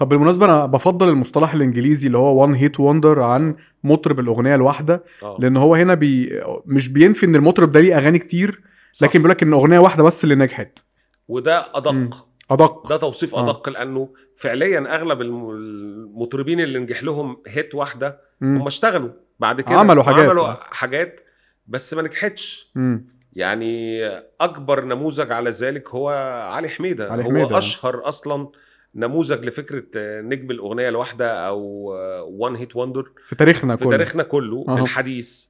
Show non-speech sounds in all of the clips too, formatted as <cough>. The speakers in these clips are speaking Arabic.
طب بالمناسبة أنا بفضل المصطلح الإنجليزي اللي هو وان هيت وندر عن مطرب الأغنية الواحدة آه لأن هو هنا بي مش بينفي إن المطرب ده ليه أغاني كتير صح. لكن بيقول لك إن أغنية واحدة بس اللي نجحت وده أدق مم. أدق ده توصيف آه. أدق لأنه فعليا أغلب الم- المطربين اللي نجح لهم هيت واحدة. هم اشتغلوا بعد كده عملوا حاجات. عملوا آه. حاجات بس ما نجحتش مم. يعني أكبر نموذج على ذلك هو علي حميدة علي هو حميدة. أشهر أصلا نموذج لفكرة آه، نجم الأغنية الواحدة أو وان هيت وندر في تاريخنا في كله. تاريخنا كله أها. الحديث.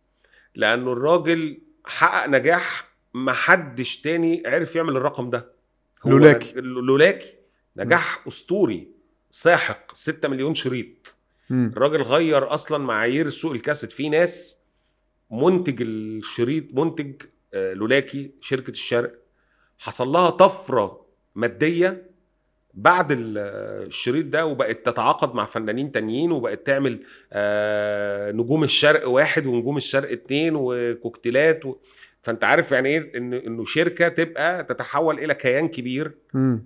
لأنه الراجل حقق نجاح ما حدش تاني عرف يعمل الرقم ده. هو لولاكي. لولاكي. نجاح أسطوري ساحق 6 مليون شريط. مم. الراجل غير أصلا معايير سوق الكاسيت. في ناس منتج الشريط منتج آه، لولاكي شركة الشرق حصل لها طفرة مادية بعد ال- الشريط ده وبقت تتعاقد مع فنانين تانيين وبقت تعمل آه، نجوم الشرق واحد ونجوم الشرق اتنين وكوكتيلات و... فانت عارف يعني إيه ان إنه شركة تبقى تتحول إلى كيان كبير.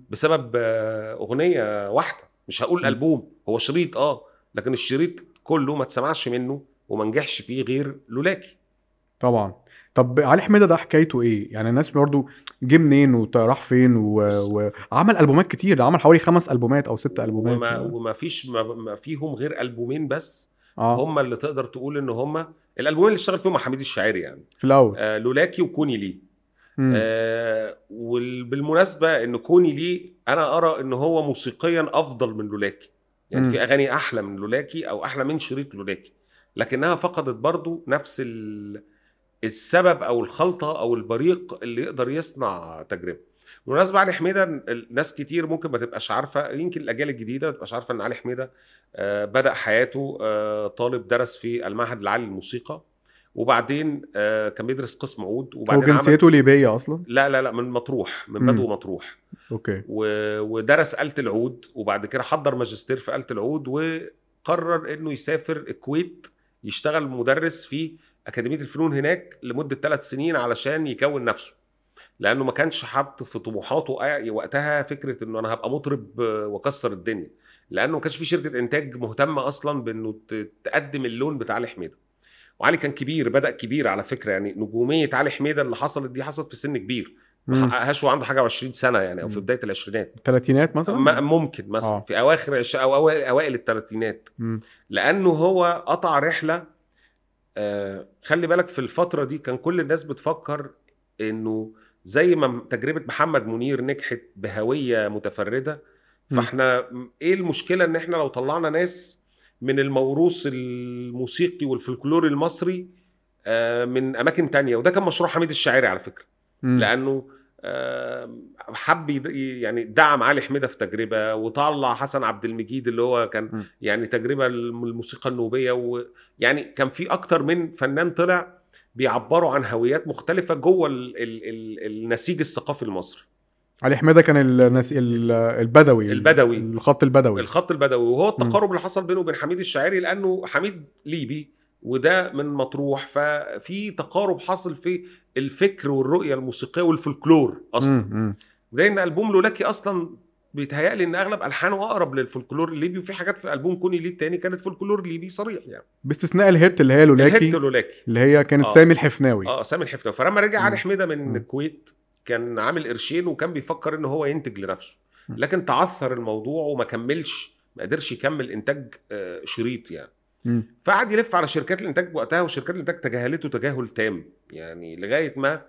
بسبب آه، أغنية واحدة مش هقول. ألبوم هو شريط آه لكن الشريط كله ما تسمعش منه وما نجحش فيه غير لولاكي طبعا. طب علي حميدة ده حكايته إيه؟ يعني الناس برضو جه منين وراح فين و- وعمل ألبومات كتير ده عمل حوالي خمس ألبومات أو ست ألبومات. وما, وما فيش ما, ما فيهم غير ألبومين بس آه. هم اللي تقدر تقول إن هم الألبومين اللي اشتغل فيهم حميد الشاعري يعني. في الأول. آه لولاكي وكوني لي مم. آه وبالمناسبه إن كوني لي أنا أرى إن هو موسيقيا أفضل من لولاكي. يعني مم. في أغاني أحلى من لولاكي أو أحلى من شريط لولاكي. لكنها فقدت برضو نفس ال... السبب أو الخلطة أو البريق اللي يقدر يصنع تجربة بالمناسبه علي حميدة الناس كتير ممكن ما تبقاش عارفة يمكن الأجيال الجديدة ما تبقاش عارفة إن علي حميدة آه، بدأ حياته آه، طالب درس في المعهد العالي للموسيقى وبعدين آه، كان بيدرس قسم عود هو وبعدين عمل جنسيته ليبية أصلا لا لا لا من مطروح من. بدو مطروح أوكي. ودرس آلة العود وبعد كده حضر ماجستير في آلة العود وقرر إنه يسافر الكويت يشتغل مدرس في أكاديمية الفنون هناك لمدة ثلاث سنين علشان يكون نفسه لأنه ما كانش حاط في طموحاته وقتها فكرة إنه أنا هبقى مطرب وأكسر الدنيا لأنه ما كانش في شركة إنتاج مهتمة أصلا بأنه ت- تقدم اللون بتاع علي حميدة وعلي كان كبير بدأ كبير على فكرة يعني نجومية علي حميدة اللي حصلت دي حصلت في سن كبير ما. حققهاش وعنده حاجة و20 سنة يعني أو في. بداية العشرينات الثلاثينات مثلا ممكن مثلا آه. في أواخر. أو أوائل, أوائل الثلاثينات. لأنه هو قطع رحلة خلي بالك في الفترة دي كان كل الناس بتفكر إنه زي ما تجربة محمد منير نجحت بهوية متفردة. فإحنا إيه المشكلة إن إحنا لو طلعنا ناس من الموروث الموسيقي والفلكلور المصري آه من أماكن تانية وده كان مشروع حميد الشاعري على فكرة. لأنه آه، حب يعني دعم علي حميدة في تجربة وطلع حسن عبد المجيد اللي هو م. كان يعني تجربة الم- الموسيقى النوبية ويعني كان في أكتر من فنان طلع بيعبروا عن هويات مختلفة جوه ال ال ال النسيج الثقافي المصري علي حميدة كان الناس ال- البدوي البدوي. الخط البدوي الخط البدوي وهو التقارب اللي حصل بينه وبين حميد الشاعري لأنه حميد ليبي وده من مطروح ففي تقارب حاصل في الفكر والرؤية الموسيقية والفلكلور أصلا. مم. زي ان ألبوم لولاكي أصلا بيتهيألي إن أغلب ألحانه أقرب للفولكلور الليبي وفي حاجات في ألبوم كوني ليه التاني كانت فولكلور ليبي صريح يعني باستثناء ال hit اللي هي لولاكي ال hit لولاكي اللي هي كانت آه. سامي الحفناوي آه سامي الحفناوي فلما رجع. علي حميدة من مم. الكويت كان عامل قرشين وكان بيفكر إن هو ينتج لنفسه. لكن تعثر الموضوع وما كملش ما قدرش يكمل إنتاج آه، شريط يعني. فقعد يلف على شركات الإنتاج وقتها وشركات الإنتاج تجاهلته تجاهل تام يعني لغاية ما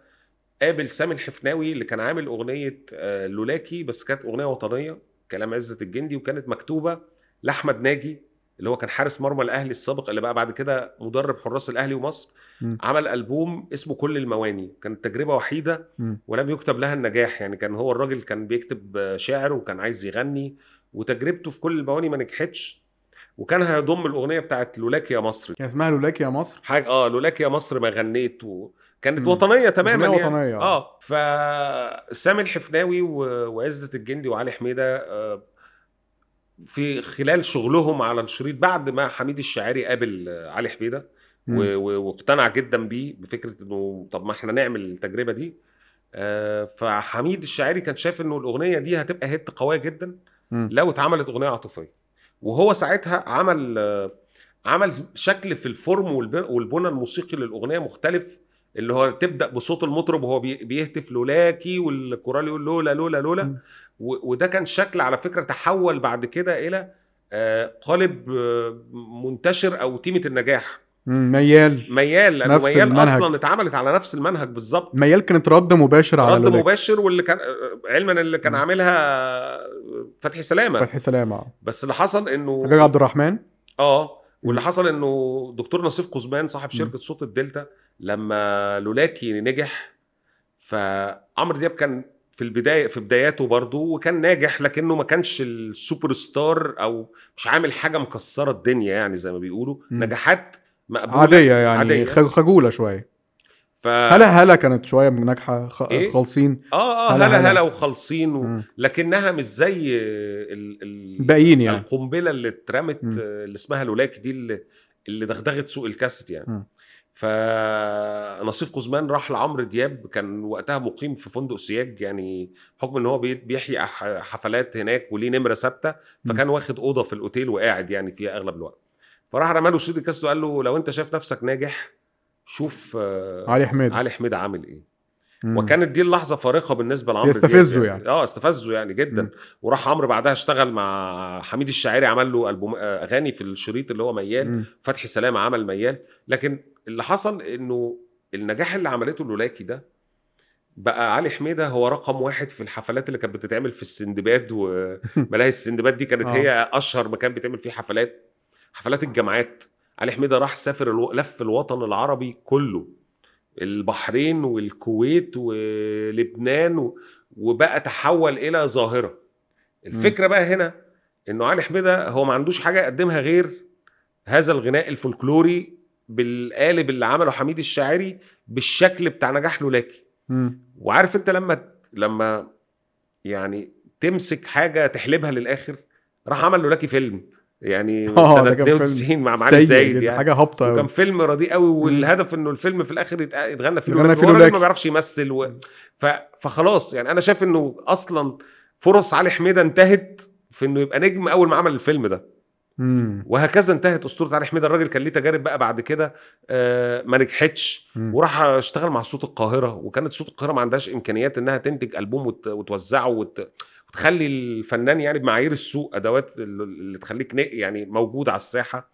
قابل سامي الحفناوي اللي كان عامل أغنية آه، لولاكي بس كانت أغنية وطنية كلام عزت الجندي وكانت مكتوبة لأحمد ناجي اللي هو كان حارس مرمى الأهلي السابق اللي بقى بعد كده مدرب حراس الأهلي ومصر مم. عمل ألبوم اسمه كل المواني كانت تجربة وحيدة مم. ولم يكتب لها النجاح يعني كان هو الراجل كان بيكتب شعر وكان عايز يغني وتجربته في كل المواني ما نجحتش وكان هيضم الأغنية بتاعت لولاكي يا مصر كان اسمها لولاكي يا مصر حاجة آه لولاك يا مصر ما غنيت وكانت مم. وطنية تماما يعني. وطنية، آه فسامي الحفناوي و- وعزت الجندي وعلي حميدة آه في خلال شغلهم على الشريط بعد ما حميد الشاعري قابل آه، علي حميدة واقتنع جدا بيه بفكرة إنه طب ما إحنا نعمل التجربة دي آه فحميد الشاعري كان شايف إنه الأغنية دي هتبقى hit قوية جدا. لو اتعملت أغنية عاطفية وهو ساعتها عمل آه، عمل شكل في ال form والب- والبنى الموسيقي للأغنية مختلف اللي هو تبدأ بصوت المطرب وهو بي- بيهتف لولاكي والكورال يقول لولا لولا لولا وده كان شكل على فكرة تحول بعد كده إلى آه، قالب آه، منتشر أو تيمة النجاح ميال ميال لأنه ميال المنهج. أصلا اتعملت على نفس المنهج بالظبط ميال كانت رد مباشر على رد. مباشر واللي كان آه، علما اللي كان. عاملها فتحي سلامة فتحي سلامة بس اللي حصل إنه حجاج عبد الرحمن آه واللي. حصل إنه دكتور نصيف قزمان صاحب. شركة صوت الدلتا لما لولاكي نجح فعمرو دياب كان في البداية في بداياته برضه وكان ناجح لكنه ما كانش السوبر ستار أو مش عامل حاجة مكسرة الدنيا يعني زي ما بيقولوا مم. نجاحات مقبولة عادية يعني عادية. خج- خجولة شوية ف هلا هلا كانت شوية من ناجحة خ... إيه؟ خالصين آه آه هلا هلا هلا. هلا وخالصين و... مم. لكنها مش زي ال... ال... الباقيين يعني القنبلة اللي اترمت اللي اسمها لولاك دي اللي, اللي دغدغت سوق الكاسيت يعني مم. فنصيف قزمان راح لعمرو دياب كان وقتها مقيم في فندق سياج يعني بحكم إن هو بي- بيحيي حفلات هناك وليه نمرة ثابتة فكان واخد أوضة في الأوتيل وقاعد يعني فيها أغلب الوقت فراح رمى له شريط الكاسيت وقال له لو أنت شايف نفسك ناجح شوف آه، علي حميد علي حميد عامل إيه مم. وكانت دي اللحظة فارقة بالنسبة لعمرو دياب يستفزه يعني. آه استفزه يعني جدا مم. وراح عمرو بعدها اشتغل مع حميد الشاعري عمل له ألبوم آه، أغاني في الشريط اللي هو ميال مم. فتحي سلامه عمل ميال لكن اللي حصل إنه النجاح اللي عملته لولاكي ده بقى علي حميدة هو رقم واحد في الحفلات اللي كانت بتتعمل في السندباد وملاهي السندباد دي كانت آه. هي أشهر مكان بيتعمل فيه حفلات حفلات الجامعات. علي حميدة راح سافر ألو... لف الوطن العربي كله البحرين والكويت ولبنان و... وبقى تحول إلى ظاهرة. الفكرة بقى هنا إنه علي حميدة هو ما عندوش حاجة يقدمها غير هذا الغناء الفولكلوري بالقالب اللي عمله حميد الشاعري بالشكل بتاع نجاح لولاكي. وعارف انت لما لما يعني تمسك حاجة تحلبها للآخر راح عمل لولاكي فيلم يعني آه، سنة ده كان فيلم 92 مع معالي زايد يعني حاجة هابطة وكان. فيلم رديء قوي والهدف إنه الفيلم في الآخر يتغنى فيه يتغنى لولاكي فيه. ما بيعرفش يمثل و... ف... فخلاص يعني أنا شايف إنه أصلا فرص علي حميدة انتهت في إنه يبقى نجم أول ما عمل الفيلم ده مم. وهكذا انتهت أسطورة علي حميدة. الراجل كان ليه تجارب بقى بعد كده آه، ما نجحتش. وراح اشتغل مع صوت القاهرة. وكانت صوت القاهرة ما عندهاش إمكانيات إنها تنتج ألبوم وت... وتوزعه وت... وتخلي الفنان يعني بمعايير السوق أدوات اللي تخليك يعني موجود على الساحة.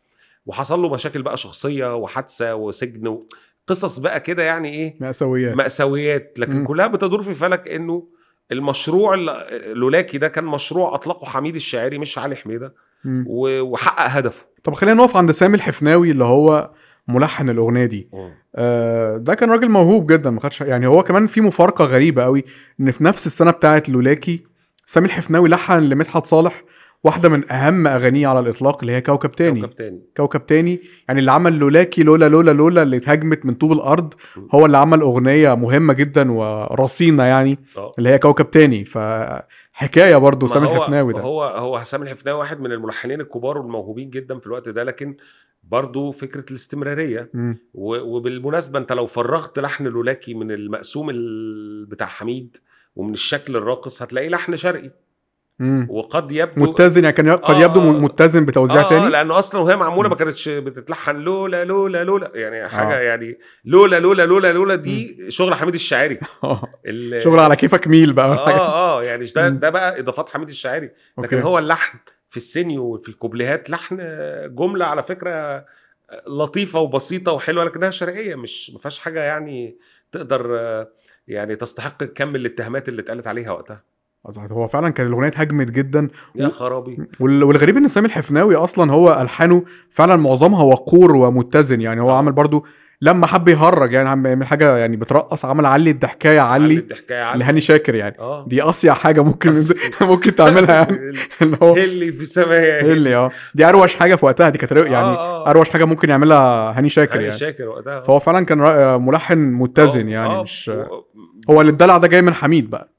وحصل له مشاكل بقى شخصية وحادثة وسجن و... قصص بقى كده يعني إيه؟ مأساويات. مأساويات. لكن مم. كلها بتدور في فلك إنه المشروع اللي- لولاكي ده كان مشروع أطلقه حميد الشاعري مش علي حميدة. مم. وحقق هدفه. طب خلينا نقف عند سامي الحفناوي اللي هو ملحن الأغنية دي. آه، ده كان راجل موهوب جدا ما خدش يعني هو كمان في مفارقة غريبة قوي إن في نفس السنة بتاعه لولاكي سامي الحفناوي لحن لمدحت صالح واحدة من أهم أغانيه على الإطلاق اللي هي كوكب تاني. كوكب تاني. كوكب تاني يعني اللي عمل لولاكي لولا لولا لولا اللي اتهاجمت من طوب الأرض. هو اللي عمل أغنية مهمة جدا ورصينة يعني آه. اللي هي كوكب تاني. فحكاية برضو ما سامي الحفناوي ده. هو هو سامي الحفناوي واحد من الملحنين الكبار والموهوبين جدا في الوقت ده لكن برضه فكرة الاستمرارية. و- وبالمناسبة أنت لو فرغت لحن لولاكي من المقسوم ال- بتاع حميد ومن الشكل الراقص هتلاقيه لحن شرقي. مم. وقد يبدو متزن يعني كان قد آه، يبدو آه. متزن بتوزيع آه تاني لأنه أصلا وهي معمولة. ما كانتش بتتلحن لولا لولا لولا يعني حاجة آه. يعني لولا لولا لولا لولا دي شغل حميد الشاعري <laughs> آه. شغل على كيفك ميل بقى آه آه يعني ده. ده بقى إضافات حميد الشاعري لكن أوكي. هو اللحن في السينيو وفي الكوبليهات لحن جملة على فكرة لطيفة وبسيطة وحلوة لكنها شرقيه مش ما فيهاش حاجة يعني تقدر آه، يعني تستحق كم الاتهامات اللي اتقالت عليها وقتها هو فعلا كان الأغنية اتهاجمت جدا. يا خرابي. وال- والغريب إن سامي الحفناوي أصلا هو ألحانه فعلا معظمها وقور ومتزن. يعني هو آه. عمل برضو لما حب يهرج يعني عم يعمل حاجة يعني بترقص عمل علي الضحكاية علي. الضحكاية علي. لهاني شاكر يعني. آه. دي أصيع حاجة ممكن <laughs> ممكن تعملها يعني. <laughs> اللي هو اللي في السماء. اللي آه. دي أروش حاجة في وقتها دي كانت يعني. آه، آه. أروش حاجة ممكن يعملها هاني شاكر هاني يعني. شاكر وقتها. فهو فعلا كان ملحن متزن آه، يعني آه، مش هو اللي الدلع ده جاي من حميد بقى.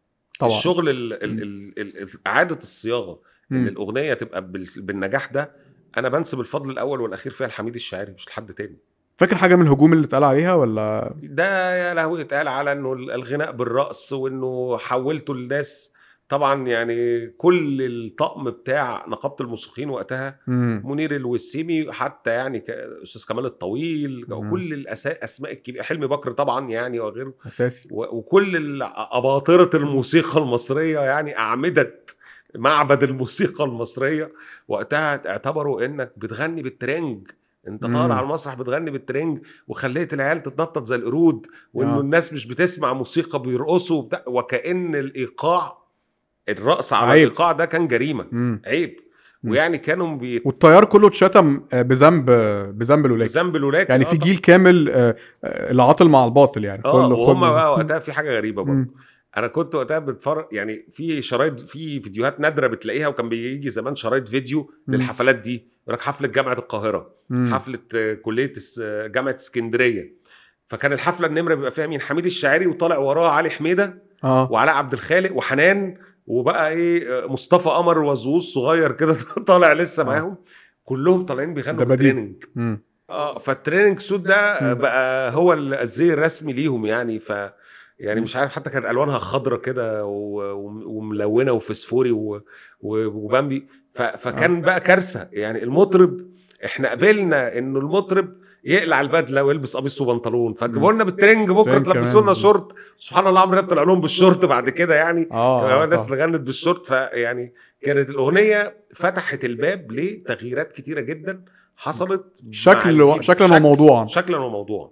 طبعا. الشغل ال ال ال ال اعاده الصياغة إن. الأغنية تبقى بال- بالنجاح ده أنا بنسب الفضل الأول والأخير فيها لحميد الشاعري مش لحد تاني. فاكر حاجة من الهجوم اللي اتقال عليها ولا؟ ده يا لهوي اتقال على إنه الغناء بالرقص وإنه حولته لناس طبعا يعني كل الطقم بتاع نقابة الموسيقيين وقتها مم. منير الوسيمي حتى يعني أستاذ كمال الطويل مم. وكل الاسماء الكبيرة حلمي بكر طبعا يعني وغيره أساسي و- وكل أباطرة الموسيقى المصرية يعني اعمده معبد الموسيقى المصرية وقتها اعتبروا إنك بتغني بال training أنت. طالع على المسرح بتغني بال training وخليت العيال تتنطط زي القرود وإنه آه. الناس مش بتسمع موسيقى بيرقصوا وكأن الإيقاع الرقص على عيب. الإيقاع ده كان جريمة مم. عيب مم. ويعني كانوا بيت... والتيار كله اتشتم آه، بذنب بذنب الولاك ذنب الولاك يعني آه في. جيل كامل آه، آه، العاطل مع الباطل يعني آه كله وهم <laughs> بقى وقتها في حاجة غريبة برضه. أنا كنت وقتها بتفرج يعني في شرايط في فيديوهات نادرة بتلاقيها وكان بيجي زمان شرايط فيديو مم. للحفلات دي يقول لك حفلة جامعة القاهرة مم. حفلة آه، كلية آه، جامعة اسكندرية فكان الحفلة النمرة بيبقى فيها مين حميد الشاعري وطالع وراه علي حميدة آه وعلاء عبد الخالق وحنان وبقى إيه آه، مصطفى قمر وزوز صغير كده <laughs> طالع لسه آه. معاهم. كلهم طالعين بيغنوا مم. آه فال training suit ده. بقى هو الزي الرسمي ليهم يعني. ف يعني مش عارف حتى كانت ألوانها خضرة كده وملونة وفسفوري وبامبي. فكان بقى كارثة يعني. المطرب إحنا قبلنا إنه المطرب يقلع البدلة ويلبس قميص وبنطلون. فجيبوا لنا بال training بكرة تلبسوا لنا. شورت. سبحان الله عمرو طلع لهم بالشورت بعد كده يعني. آه يعني آه، الناس طبعاً. اللي غنت بالشورت فيعني كانت الأغنية فتحت الباب لتغييرات كتيرة جدا حصلت شكل. شكلا شكل- وموضوعا. شكلا وموضوعا.